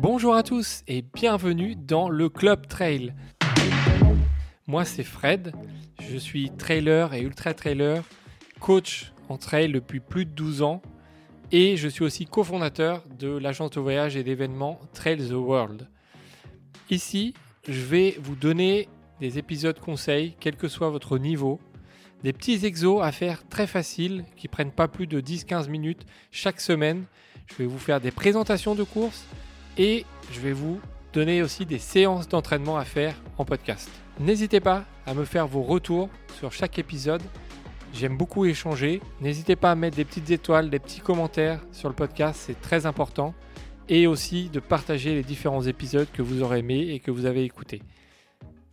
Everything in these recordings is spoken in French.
Bonjour à tous et bienvenue dans le Club Trail. Moi c'est Fred, je suis trailer et ultra trailer, coach en trail depuis plus de 12 ans et je suis aussi cofondateur de l'agence de voyage et d'événements Trail the World. Ici, je vais vous donner des épisodes conseils, quel que soit votre niveau, des petits exos à faire très faciles qui prennent pas plus de 10-15 minutes chaque semaine. Je vais vous faire des présentations de courses et je vais vous donner aussi des séances d'entraînement à faire en podcast. N'hésitez pas à me faire vos retours sur chaque épisode. J'aime beaucoup échanger. N'hésitez pas à mettre des petites étoiles, des petits commentaires sur le podcast, c'est très important. Et aussi de partager les différents épisodes que vous aurez aimés et que vous avez écoutés.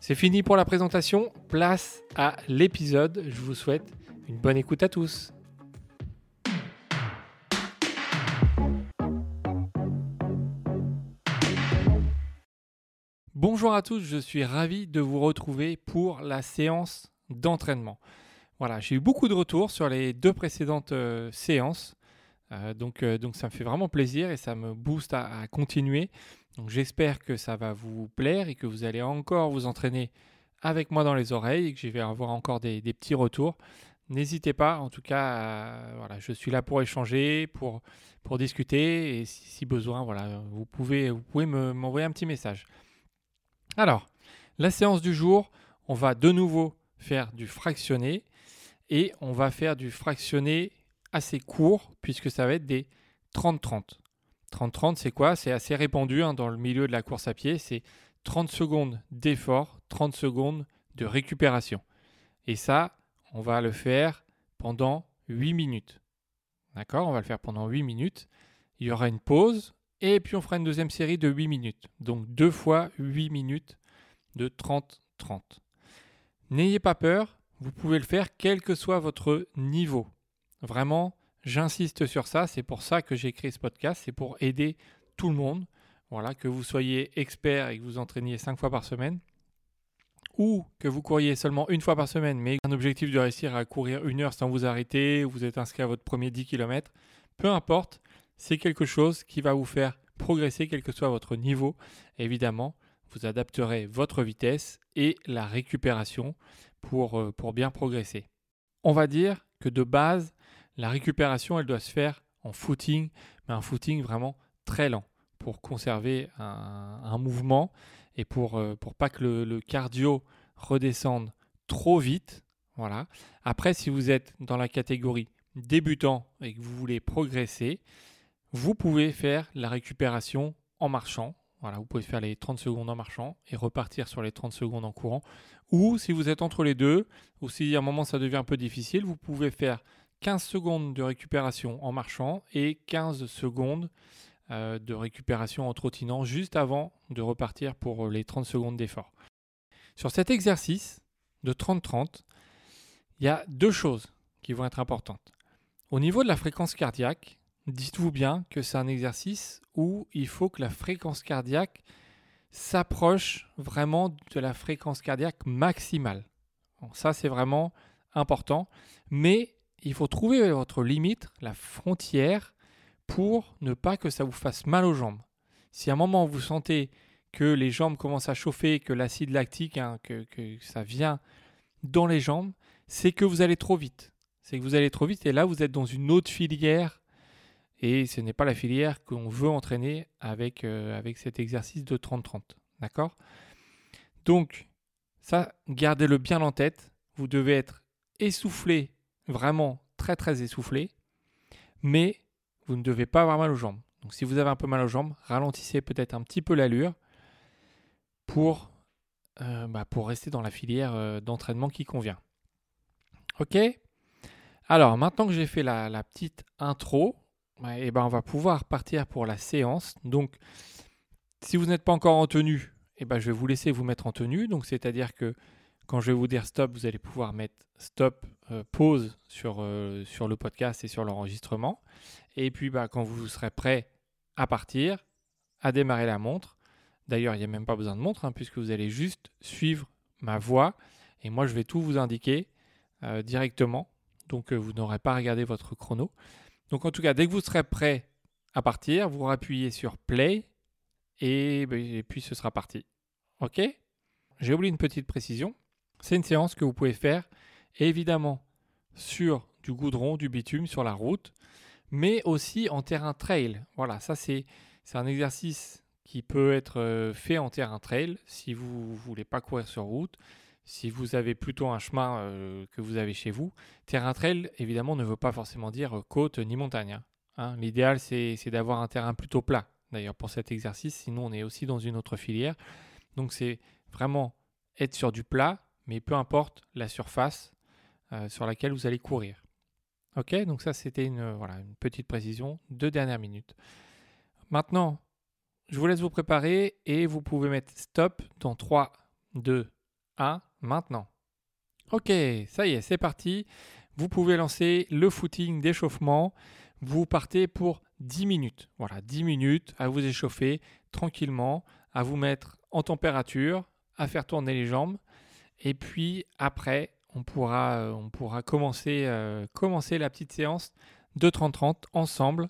C'est fini pour la présentation, place à l'épisode. Je vous souhaite une bonne écoute à tous. Bonjour à tous, je suis ravi de vous retrouver pour la séance d'entraînement. Voilà, j'ai eu beaucoup de retours sur les deux précédentes euh, séances. Euh, donc, euh, donc ça me fait vraiment plaisir et ça me booste à, continuer. Donc j'espère que ça va vous plaire et que vous allez encore vous entraîner avec moi dans les oreilles et que je vais avoir encore des, petits retours. N'hésitez pas, en tout cas, je suis là pour échanger, pour, discuter et si, besoin, vous pouvez, vous pouvez m'envoyer un petit message. Alors, la séance du jour, on va de nouveau faire du fractionné et on va faire du fractionné assez court puisque ça va être des 30-30. 30-30, c'est quoi? C'est assez répandu hein, dans le milieu de la course à pied. C'est 30 secondes d'effort, 30 secondes de récupération. Et ça, on va le faire pendant 8 minutes. D'accord? On va le faire pendant 8 minutes. Il y aura une pause et puis on fera une deuxième série de 8 minutes. Donc deux fois 8 minutes de 30-30. N'ayez pas peur, vous pouvez le faire quel que soit votre niveau. Vraiment, j'insiste sur ça, c'est pour ça que j'ai créé ce podcast, c'est pour aider tout le monde. Voilà, que vous soyez expert et que vous entraîniez 5 fois par semaine, ou que vous couriez seulement une fois par semaine, mais un objectif de réussir à courir une heure sans vous arrêter, ou vous êtes inscrit à votre premier 10 km, peu importe, c'est quelque chose qui va vous faire progresser quel que soit votre niveau. Évidemment, vous adapterez votre vitesse et la récupération pour, euh, pour bien progresser. On va dire que de base, la récupération, elle doit se faire en footing, mais un footing vraiment très lent pour conserver un, mouvement et pour, euh, pour pas que le, le, cardio redescende trop vite. Voilà. Après, si vous êtes dans la catégorie débutant et que vous voulez progresser, vous pouvez faire la récupération en marchant. Voilà, vous pouvez faire les 30 secondes en marchant et repartir sur les 30 secondes en courant. Ou si vous êtes entre les deux, ou si à un moment ça devient un peu difficile, vous pouvez faire 15 secondes de récupération en marchant et 15 secondes euh, de récupération en trottinant juste avant de repartir pour les 30 secondes d'effort. Sur cet exercice de 30-30, il y a deux choses qui vont être importantes. Au niveau de la fréquence cardiaque, dites-vous bien que c'est un exercice où il faut que la fréquence cardiaque s'approche vraiment de la fréquence cardiaque maximale. ça, c'est vraiment important. Mais il faut trouver votre limite, la frontière, pour ne pas que ça vous fasse mal aux jambes. Si à un moment vous sentez que les jambes commencent à chauffer, que l'acide lactique, hein, que, que ça vient dans les jambes, c'est que vous allez trop vite. C'est que vous allez trop vite et là vous êtes dans une autre filière et ce n'est pas la filière qu'on veut entraîner avec, euh, cet exercice de 30-30. D'accord? Donc, ça, gardez-le bien en tête. Vous devez être essoufflé, vraiment très très essoufflé, mais vous ne devez pas avoir mal aux jambes. Donc si vous avez un peu mal aux jambes, ralentissez peut-être un petit peu l'allure pour, euh, bah, rester dans la filière euh, d'entraînement qui convient. Ok? Alors maintenant que j'ai fait la petite intro, et ben on va pouvoir partir pour la séance. Donc, si vous n'êtes pas encore en tenue, et ben je vais vous laisser vous mettre en tenue. Donc, c'est-à-dire que quand je vais vous dire stop, vous allez pouvoir mettre stop, euh, pause sur, euh, sur le podcast et sur l'enregistrement. Et puis, bah, quand vous serez prêt à partir, à démarrer la montre. D'ailleurs, il n'y a même pas besoin de montre, hein, puisque vous allez juste suivre ma voix. Et moi, je vais tout vous indiquer euh, directement. Donc, vous n'aurez pas à regarder votre chrono. Donc en tout cas, dès que vous serez prêt à partir, vous appuyez sur Play et, ben, et puis ce sera parti. Ok? J'ai oublié une petite précision. C'est une séance que vous pouvez faire évidemment sur du goudron, du bitume, sur la route, mais aussi en terrain trail. Voilà, ça c'est un exercice qui peut être euh, fait en terrain trail si vous ne voulez pas courir sur route, si vous avez plutôt un chemin euh, que vous avez chez vous. Terrain trail, évidemment, ne veut pas forcément dire côte ni montagne. Hein. Hein, l'idéal, c'est d'avoir un terrain plutôt plat, d'ailleurs, pour cet exercice, sinon on est aussi dans une autre filière. Donc c'est vraiment être sur du plat, mais peu importe la surface euh, sur laquelle vous allez courir. Ok, donc ça c'était une, voilà, une petite précision de dernière minute. Maintenant, je vous laisse vous préparer et vous pouvez mettre stop dans 3, 2, 1, maintenant. Ok, ça y est, c'est parti. Vous pouvez lancer le footing d'échauffement. Vous partez pour 10 minutes. Voilà, 10 minutes à vous échauffer tranquillement, à vous mettre en température, à faire tourner les jambes. Et puis après, on pourra, euh, on pourra commencer, euh, commencer la petite séance de 30-30 ensemble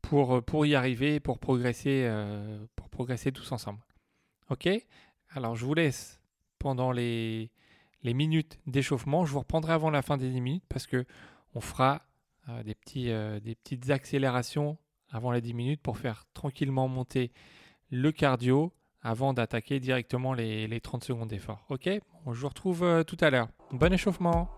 pour, euh, pour y arriver, pour progresser, pour progresser tous ensemble. Ok? Alors je vous laisse pendant les, minutes d'échauffement. Je vous reprendrai avant la fin des 10 minutes parce que on fera des, petits, des petites accélérations avant les 10 minutes pour faire tranquillement monter le cardio avant d'attaquer directement les, les, 30 secondes d'effort. Ok? Je vous retrouve tout à l'heure. Bon échauffement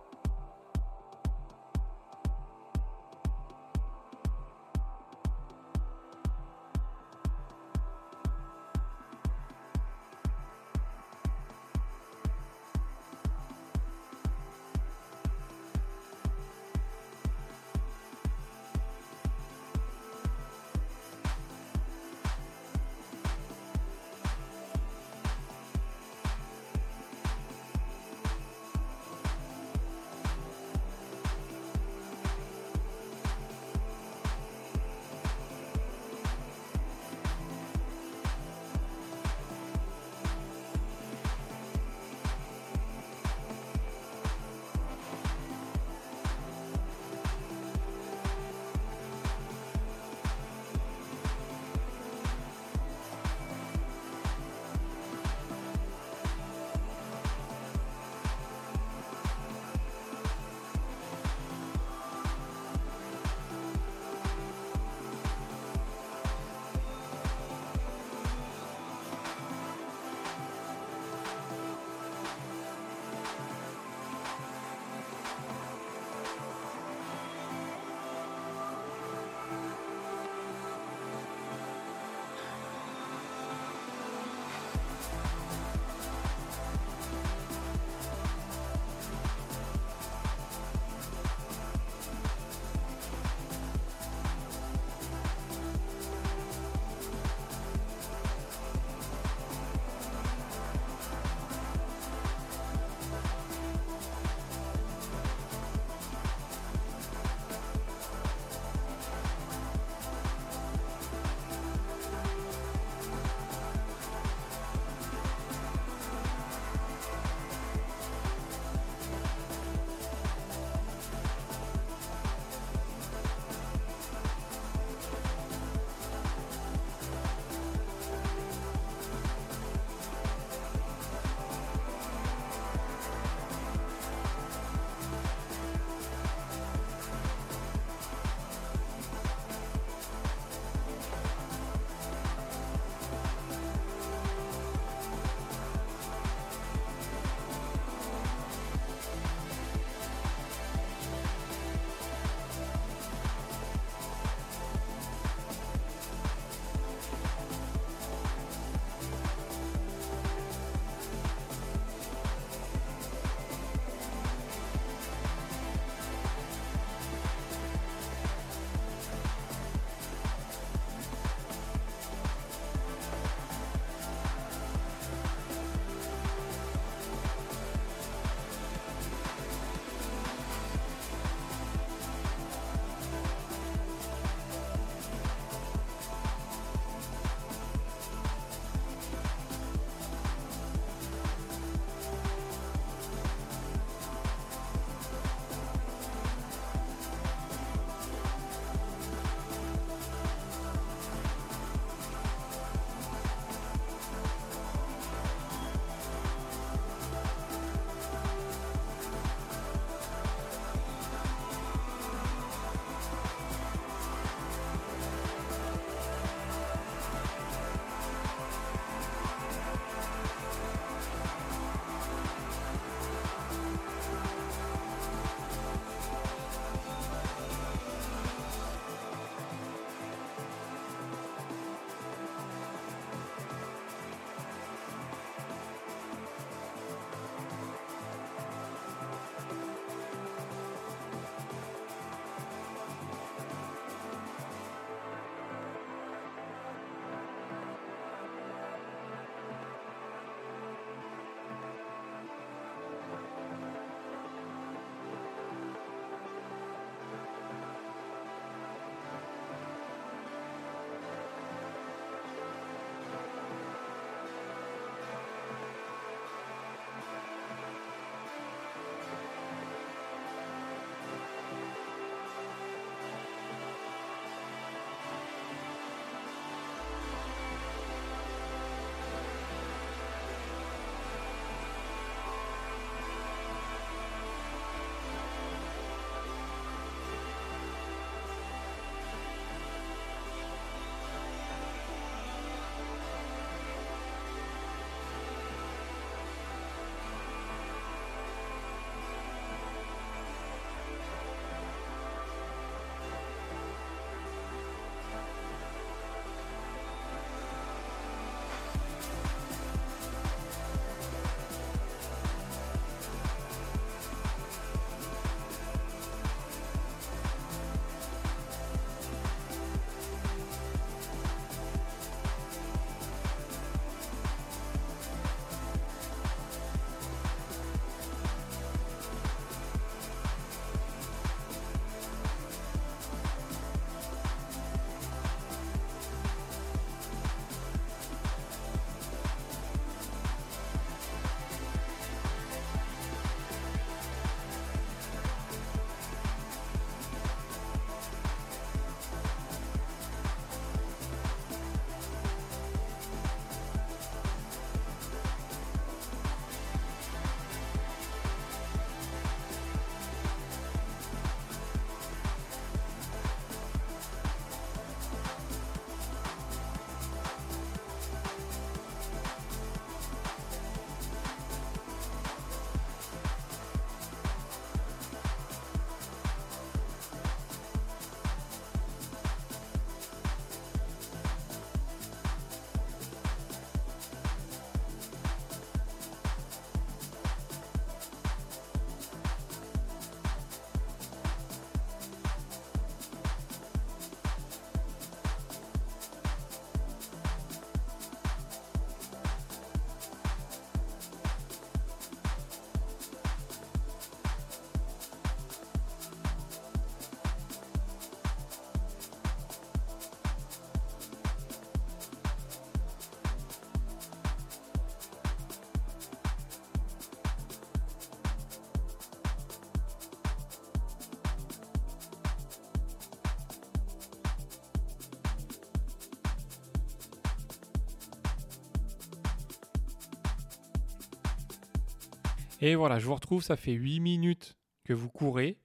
Et voilà, je vous retrouve, ça fait 8 minutes que vous courez.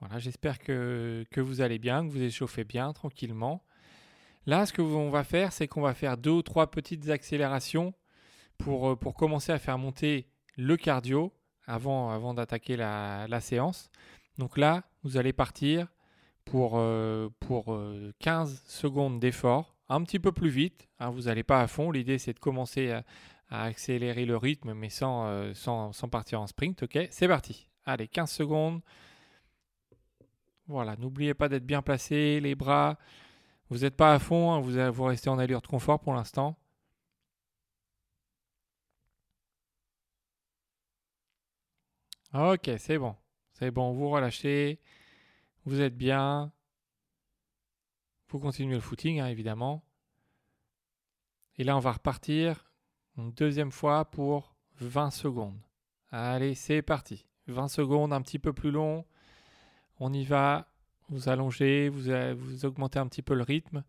Voilà, j'espère que, que vous allez bien, que vous échauffez bien, tranquillement. Là, ce que on va faire, c'est qu'on va faire deux ou trois petites accélérations pour, euh, pour commencer à faire monter le cardio avant, avant d'attaquer la, la, séance. Donc là, vous allez partir pour, euh, pour 15 euh, secondes d'effort, un petit peu plus vite. Hein, vous n'allez pas à fond. L'idée, c'est de commencer à, à, accélérer le rythme, mais sans, sans, sans partir en sprint. Ok, c'est parti. Allez, 15 secondes. Voilà, n'oubliez pas d'être bien placé, les bras. Vous n'êtes pas à fond, hein, vous, vous restez en allure de confort pour l'instant. Ok, c'est bon. C'est bon, vous relâchez. Vous êtes bien. Vous continuez le footing, hein, évidemment. Et là, on va repartir une deuxième fois pour 20 secondes. Allez, c'est parti. 20 secondes, un petit peu plus long. On y va. Vous allongez, vous, vous augmentez un petit peu le rythme.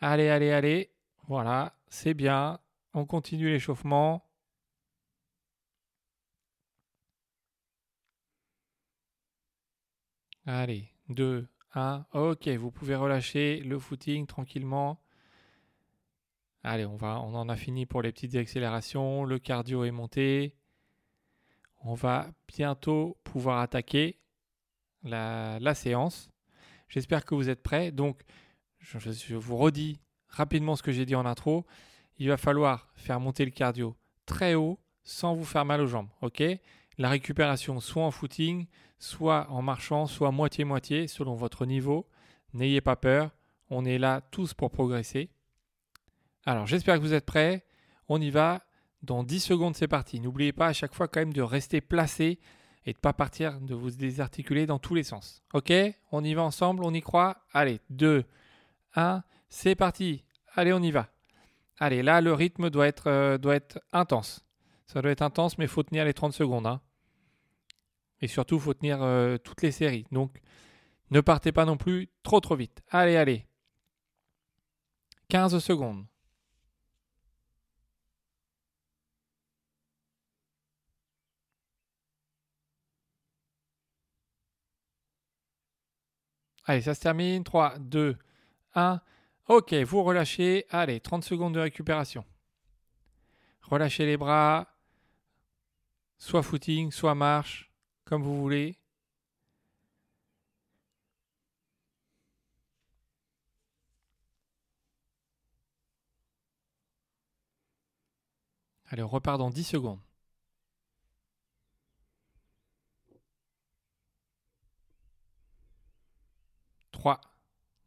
Allez, allez, allez. Voilà, c'est bien. On continue l'échauffement. Allez, 2, 1. Ok, vous pouvez relâcher le footing tranquillement. Allez, on, va, on en a fini pour les petites accélérations. Le cardio est monté. On va bientôt pouvoir attaquer la, séance. J'espère que vous êtes prêts. Donc, je, vous redis rapidement ce que j'ai dit en intro. Il va falloir faire monter le cardio très haut sans vous faire mal aux jambes. La récupération soit en footing, soit en marchant, soit moitié-moitié selon votre niveau. N'ayez pas peur. On est là tous pour progresser. Alors, j'espère que vous êtes prêts. On y va. Dans 10 secondes, c'est parti. N'oubliez pas à chaque fois quand même de rester placé et de ne pas partir, de vous désarticuler dans tous les sens. Ok? On y va ensemble, on y croit Allez, 2, 1, c'est parti. Allez, on y va. Allez, là, le rythme doit être, euh, intense. Ça doit être intense, mais il faut tenir les 30 secondes. Hein. Et surtout, il faut tenir euh, toutes les séries. Donc, ne partez pas non plus trop trop vite. Allez, allez. 15 secondes. Allez, ça se termine. 3, 2, 1. Ok, vous relâchez. Allez, 30 secondes de récupération. Relâchez les bras. Soit footing, soit marche, comme vous voulez. Allez, on repart dans 10 secondes. 3,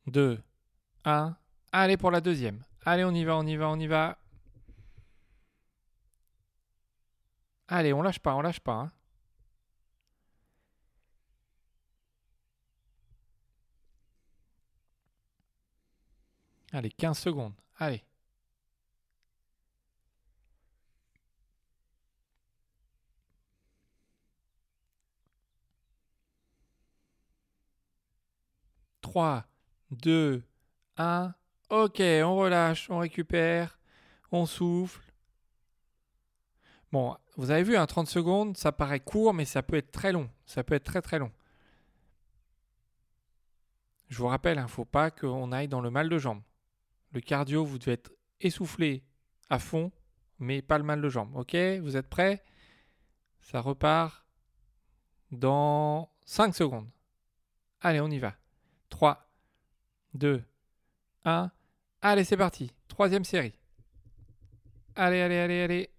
2, 1. Allez pour la deuxième. Allez, on y va, on y va, on y va. Allez, on lâche pas, on lâche pas. Hein. Allez, 15 secondes. Allez. 3, 2, 1. Ok, on relâche, on récupère, on souffle. Bon, vous avez vu, un hein, 30 secondes, ça paraît court, mais ça peut être très long. Ça peut être très très long. Je vous rappelle, il hein, ne faut pas qu'on aille dans le mal de jambes. Le cardio, vous devez être essoufflé à fond, mais pas le mal de jambes. Ok, vous êtes prêts? Ça repart dans 5 secondes. Allez, on y va. 3, 2, 1. Allez, c'est parti. Troisième série. Allez, allez, allez, allez.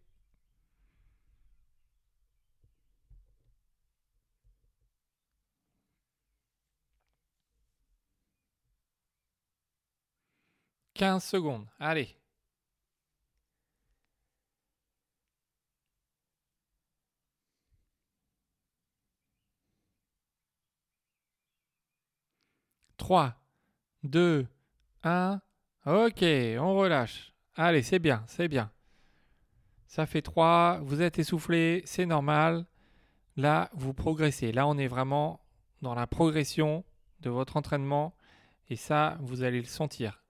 Quinze secondes. Allez. 3, 2, 1. Ok, on relâche. Allez, c'est bien, c'est bien. Ça fait 3, vous êtes essoufflé, c'est normal. Là, vous progressez. Là, on est vraiment dans la progression de votre entraînement. Et ça, vous allez le sentir.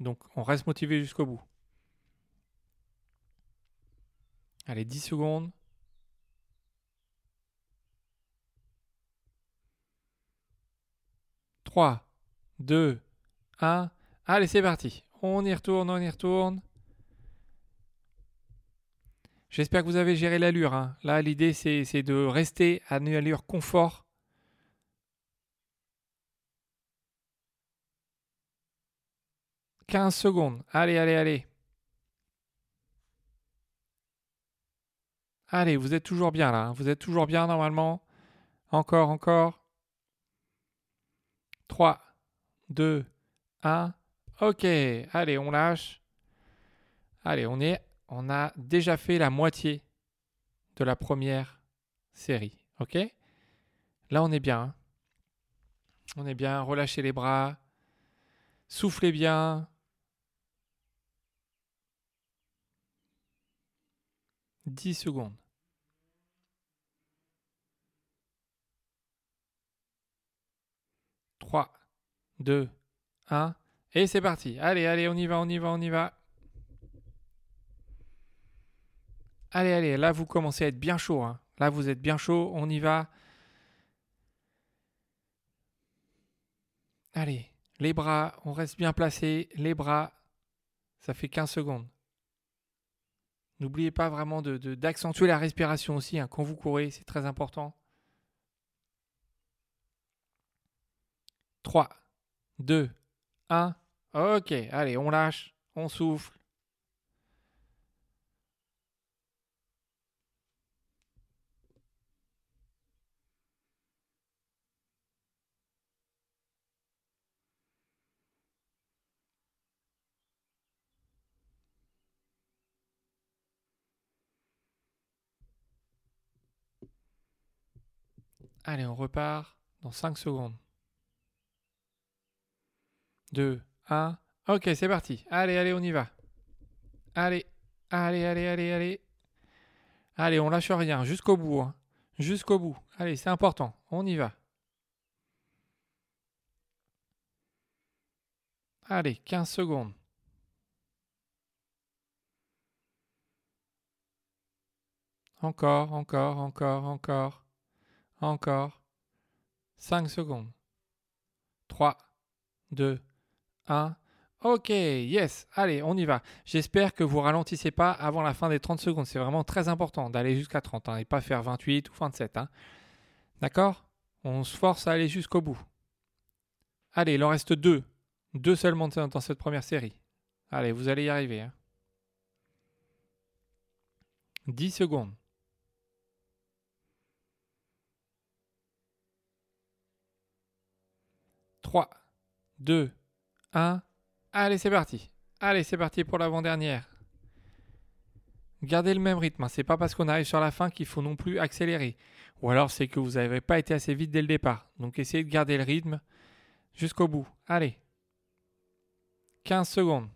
Donc, on reste motivé jusqu'au bout. Allez, 10 secondes. 3, 2, 1. Allez, c'est parti. On y retourne, on y retourne. J'espère que vous avez géré l'allure. Hein. Là, l'idée, c'est de rester à une allure confort. « 15 secondes. Allez, allez, allez. Allez, vous êtes toujours bien là. Hein. Vous êtes toujours bien normalement. Encore, encore. 3, 2, 1. Ok, allez, on lâche. Allez, on a déjà fait la moitié de la première série. Ok? Là, on est bien. On est bien. Relâchez les bras. Soufflez bien. 10 secondes. 3, 2, 1. Et c'est parti. Allez, allez, on y va, on y va, on y va. Allez, allez, là vous commencez à être bien chaud. Hein. Là vous êtes bien chaud, on y va. Allez, les bras, on reste bien placé. Les bras, ça fait 15 secondes. N'oubliez pas vraiment d'accentuer la respiration aussi hein. quand vous courez, c'est très important. 3, 2, 1. Ok, allez, on lâche, on souffle. Allez, on repart dans 5 secondes. 2, 1. Ok, c'est parti. Allez, allez, on y va. Allez, allez, allez, allez, allez. Allez, on lâche rien, jusqu'au bout. Hein. Jusqu'au bout. Allez, c'est important. On y va. Allez, 15 secondes. Encore, encore, encore, encore. Encore. 5 secondes. 3, 2, 1. Ok, yes, allez, on y va. J'espère que vous ralentissez pas avant la fin des 30 secondes. C'est vraiment très important d'aller jusqu'à 30 hein, et pas faire 28 ou 27. Hein. D'accord? On se force à aller jusqu'au bout. Allez, il en reste deux. Deux seulement dans cette première série. Allez, vous allez y arriver. Hein. 10 secondes. 3, 2, 1. Allez, c'est parti. Allez, c'est parti pour l'avant-dernière. Gardez le même rythme. Hein. C'est pas parce qu'on arrive sur la fin qu'il faut non plus accélérer. Ou alors c'est que vous n'avez pas été assez vite dès le départ. Donc essayez de garder le rythme jusqu'au bout. Allez. 15 secondes.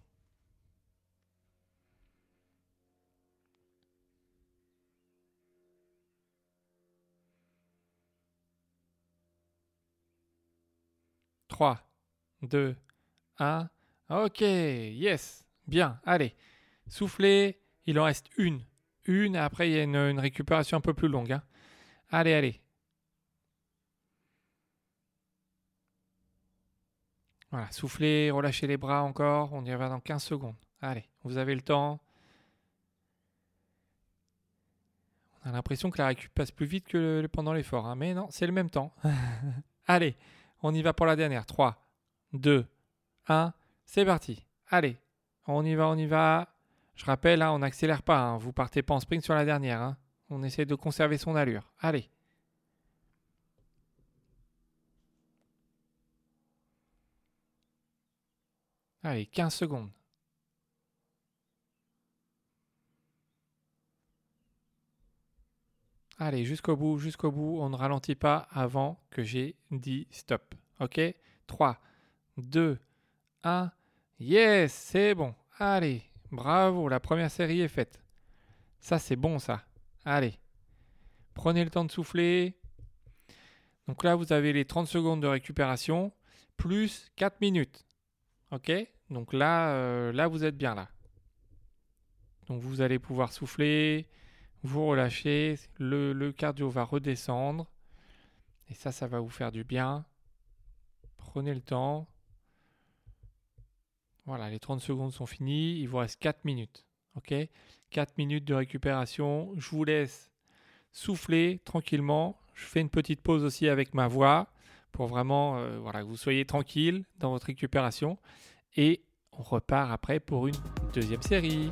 3, 2, 1. Ok, yes. Bien, allez. Soufflez. Il en reste une. Une, après il y a une, récupération un peu plus longue. Hein. Allez, allez. Voilà, soufflez, relâchez les bras encore. On y va dans 15 secondes. Allez, vous avez le temps. On a l'impression que la récup passe plus vite que pendant l'effort. Hein. Mais non, c'est le même temps. allez. On y va pour la dernière. 3, 2, 1. C'est parti. Allez, on y va, on y va. Je rappelle, hein, on n'accélère pas. Hein. Vous partez pas en sprint sur la dernière. Hein. On essaie de conserver son allure. Allez. Allez, 15 secondes. Allez, jusqu'au bout, jusqu'au bout. On ne ralentit pas avant que j'ai dit stop. OK? 3, 2, 1. Yes, c'est bon. Allez, bravo, la première série est faite. Ça, c'est bon, ça. Allez, prenez le temps de souffler. Donc là, vous avez les 30 secondes de récupération, plus 4 minutes. OK? Donc là, euh, là, vous êtes bien là. Donc vous allez pouvoir souffler, vous relâchez, le, cardio va redescendre. Et ça, ça va vous faire du bien. Prenez le temps. Voilà, les 30 secondes sont finies. Il vous reste 4 minutes. OK? 4 minutes de récupération. Je vous laisse souffler tranquillement. Je fais une petite pause aussi avec ma voix pour vraiment euh, voilà, que vous soyez tranquille dans votre récupération. Et on repart après pour une deuxième série.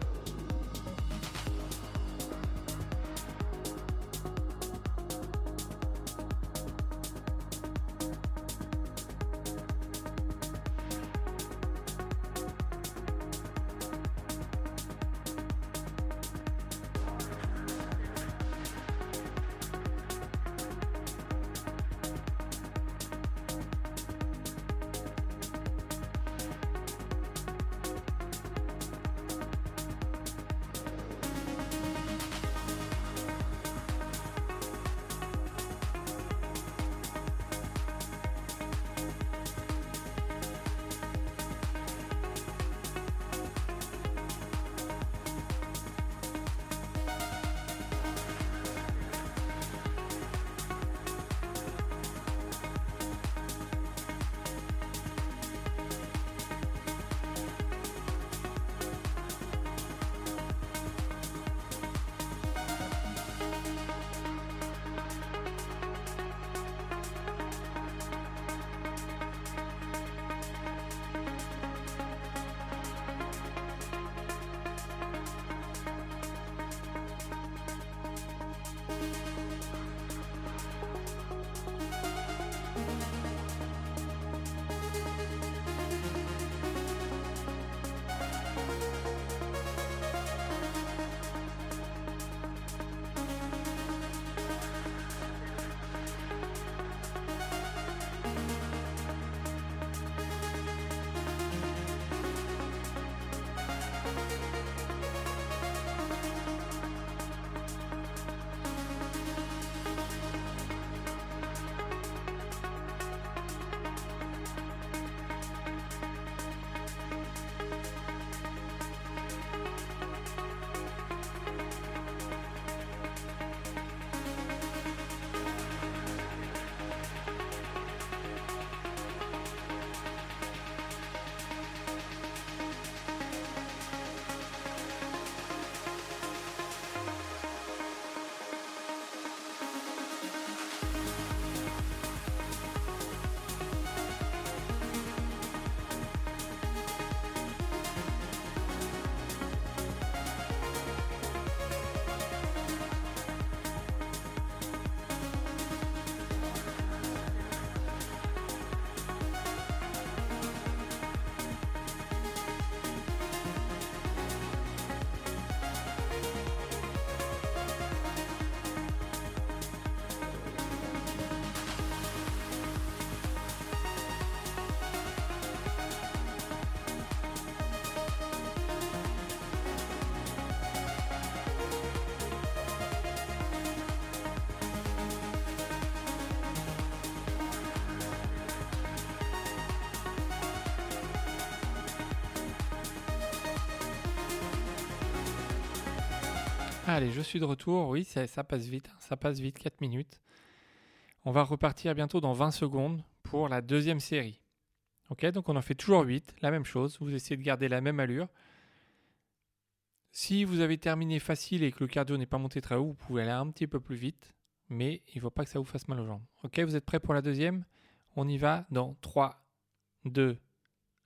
Allez, je suis de retour. Oui, ça, passe vite. hein. Ça passe vite, 4 minutes. On va repartir bientôt dans 20 secondes pour la deuxième série. Ok, donc on en fait toujours 8, la même chose. Vous essayez de garder la même allure. Si vous avez terminé facile et que le cardio n'est pas monté très haut, vous pouvez aller un petit peu plus vite, mais il ne faut pas que ça vous fasse mal aux jambes. Ok, vous êtes prêts pour la deuxième? On y va dans 3, 2,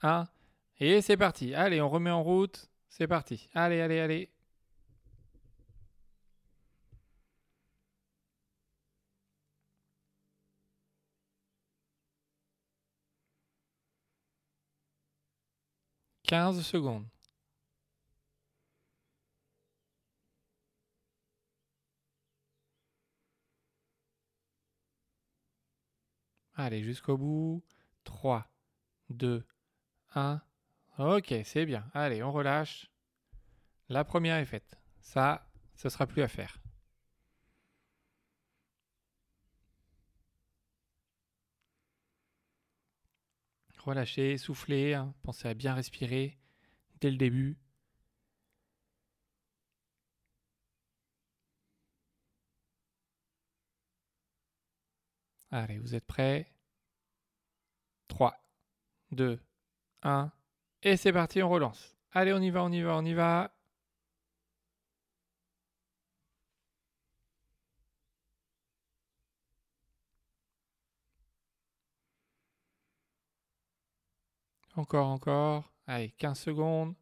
1, et c'est parti. Allez, on remet en route. C'est parti. Allez, allez, allez. Quinze secondes. Allez, jusqu'au bout. 3, 2, 1. Ok, c'est bien. Allez, on relâche. La première est faite. Ça, ce sera plus à faire. Relâchez, soufflez. hein. Pensez à bien respirer dès le début. Allez, vous êtes prêts? 3, 2, 1. Et c'est parti, on relance. Allez, on y va, on y va, on y va. Encore, encore. Allez, 15 secondes.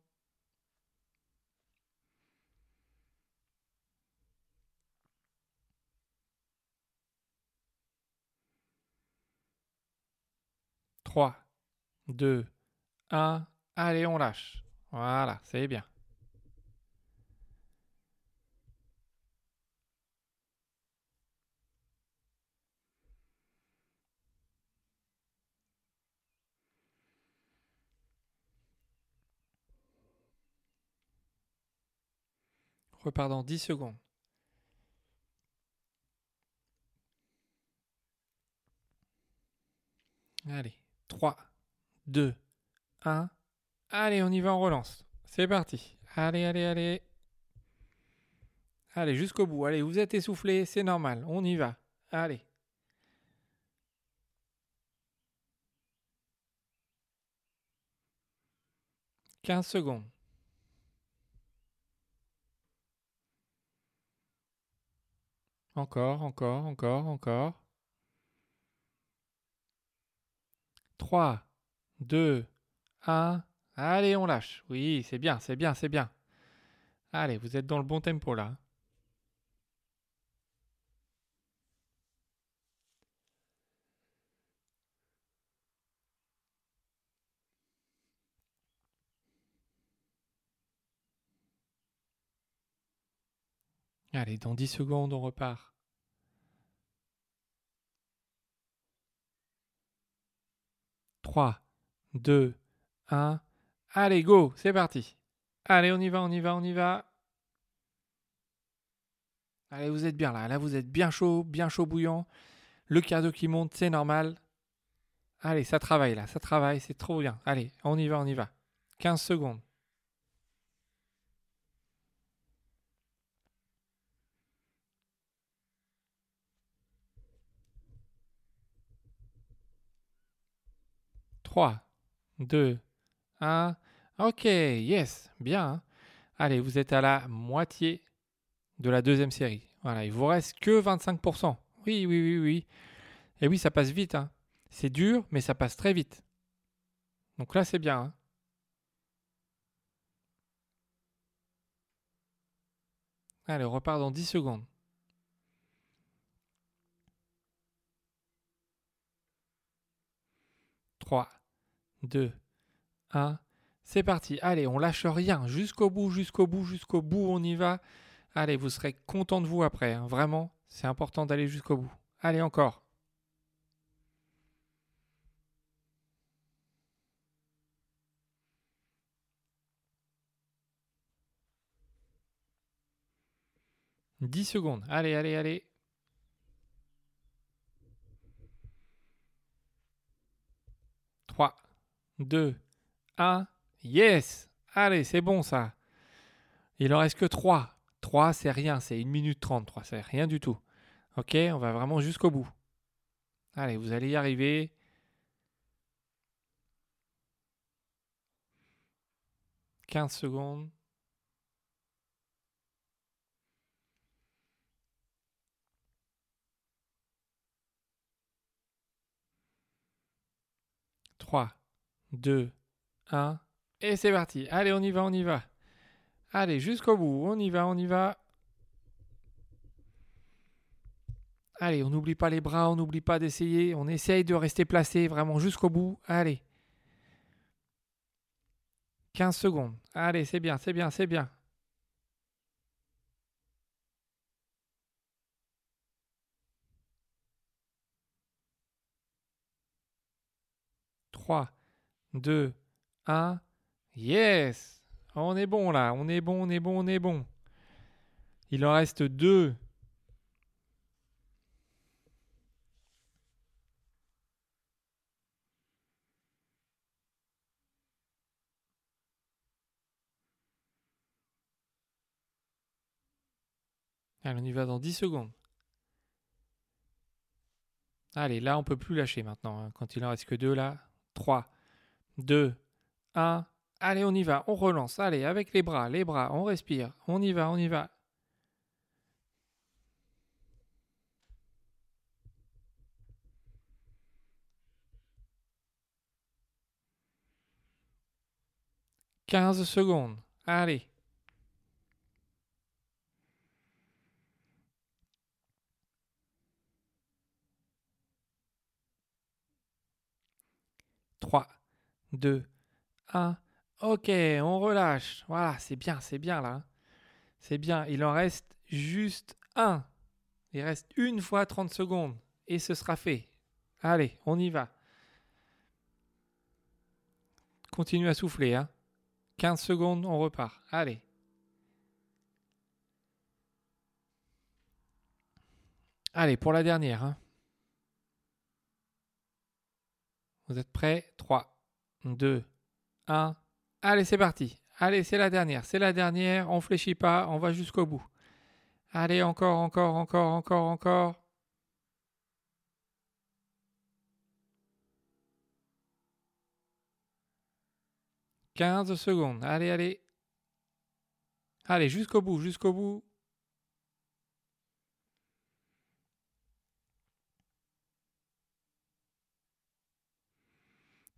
Trois, deux, un. Allez, on lâche. Voilà, c'est bien. Repart dans 10 secondes. Allez, 3, 2, 1. Allez, on y va, on relance. C'est parti. Allez, allez, allez. Allez, jusqu'au bout. Allez, vous êtes essoufflé, c'est normal. On y va. Allez. Quinze secondes. Encore, encore, encore, encore. 3, 2, 1. Allez, on lâche. Oui, c'est bien, c'est bien, c'est bien. Allez, vous êtes dans le bon tempo là. Allez, dans 10 secondes, on repart. Trois, deux, un. Allez, go, c'est parti. Allez, on y va, on y va, on y va. Allez, vous êtes bien là. Là, vous êtes bien chaud, bien chaud bouillant. Le cardio qui monte, c'est normal. Allez, ça travaille là, ça travaille, c'est trop bien. Allez, on y va, on y va. 15 secondes. 3, 2, 1. Ok, yes, bien. Allez, vous êtes à la moitié de la deuxième série. Voilà, il vous reste que 25%. Oui, oui, oui, oui. Et oui, ça passe vite. Hein. C'est dur, mais ça passe très vite. Donc là, c'est bien. Hein. Allez, on repart dans 10 secondes. 3, 2, 1. C'est parti. Allez, on lâche rien. Jusqu'au bout, jusqu'au bout, jusqu'au bout, on y va. Allez, vous serez content de vous après. Hein. Vraiment, c'est important d'aller jusqu'au bout. Allez, encore. Dix secondes. Allez, allez, allez. 3, 2, 1. Yes Allez, c'est bon ça. Il en reste que 3. 3, c'est rien, c'est 1 minute 33, c'est rien du tout. Ok, on va vraiment jusqu'au bout. Allez, vous allez y arriver. « 15 secondes. « 3, 2, 1. Et c'est parti. Allez, on y va, on y va. Allez, jusqu'au bout. On y va, on y va. Allez, on n'oublie pas les bras, on n'oublie pas d'essayer. On essaye de rester placé vraiment jusqu'au bout. Allez. 15 secondes. Allez, c'est bien, c'est bien, c'est bien. Trois, deux, 1. Yes On est bon là, on est bon, on est bon, on est bon. Il en reste 2. Allez, on y va dans 10 secondes. Allez, là, on peut plus lâcher maintenant. Hein. Quand il en reste que 2, là. 3, 2, 1. Allez, on y va, on relance. Allez, avec les bras, les bras, on respire. On y va, on y va. Quinze secondes. Allez. 2, 1. Ok, on relâche. Voilà, c'est bien, c'est bien là. C'est bien. Il en reste juste un. Il reste une fois 30 secondes et ce sera fait. Allez, on y va. Continue à souffler. Hein. 15 secondes, on repart. Allez. Allez, pour la dernière. Hein. Vous êtes prêts? 3, 2, 1. Allez, c'est parti. Allez, c'est la dernière. C'est la dernière. On fléchit pas. On va jusqu'au bout. Allez, encore, encore, encore, encore, encore. Quinze secondes. Allez, allez. Allez, jusqu'au bout, jusqu'au bout.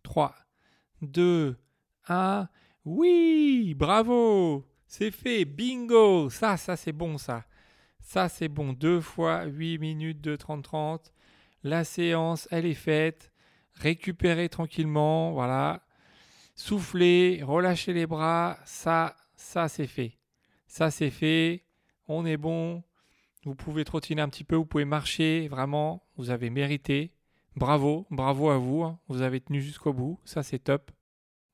Trois, deux, ah, oui, bravo, c'est fait, bingo, ça, ça c'est bon ça. Ça c'est bon, deux fois 8 minutes de 30-30. La séance, elle est faite. Récupérez tranquillement, voilà. Soufflez, relâchez les bras, ça, ça c'est fait. Ça c'est fait, on est bon. Vous pouvez trottiner un petit peu, vous pouvez marcher, vraiment, vous avez mérité. Bravo, bravo à vous, hein. vous avez tenu jusqu'au bout, ça c'est top.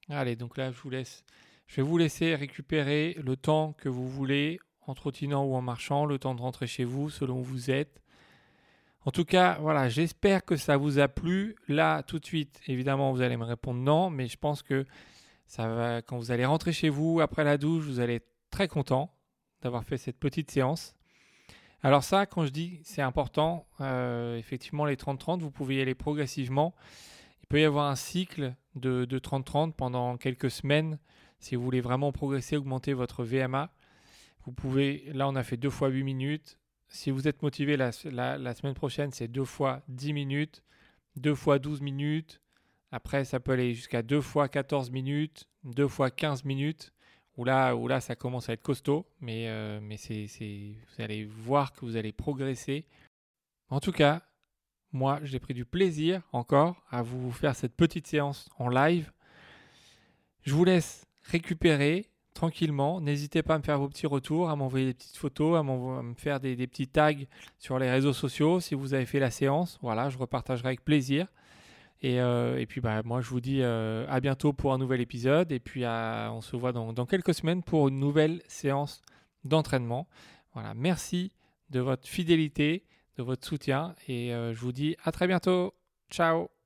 Allez, donc là, je vous laisse. Je vais vous laisser récupérer le temps que vous voulez, en trottinant ou en marchant, le temps de rentrer chez vous, selon où vous êtes. En tout cas, voilà, j'espère que ça vous a plu. Là, tout de suite, évidemment, vous allez me répondre non, mais je pense que ça va, quand vous allez rentrer chez vous après la douche, vous allez être très content d'avoir fait cette petite séance. Alors ça, quand je dis c'est important, euh, effectivement, les 30-30, vous pouvez y aller progressivement peut y avoir un cycle de 30-30 pendant quelques semaines. Si vous voulez vraiment progresser, augmenter votre VMA, vous pouvez, là on a fait deux fois 8 minutes. Si vous êtes motivé, la, semaine prochaine c'est deux fois 10 minutes, deux fois 12 minutes. Après ça peut aller jusqu'à deux fois 14 minutes, deux fois 15 minutes. Où là, où là ça commence à être costaud, mais, euh, mais c'est, vous allez voir que vous allez progresser. En tout cas, moi, j'ai pris du plaisir encore à vous faire cette petite séance en live. Je vous laisse récupérer tranquillement. N'hésitez pas à me faire vos petits retours, à m'envoyer des petites photos, à, me faire des, petits tags sur les réseaux sociaux si vous avez fait la séance. Voilà, je repartagerai avec plaisir. Et, euh, puis, bah, moi, je vous dis euh, à bientôt pour un nouvel épisode. Et puis, on se voit dans, dans quelques semaines pour une nouvelle séance d'entraînement. Voilà, merci de votre fidélité de votre soutien et euh, je vous dis à très bientôt. Ciao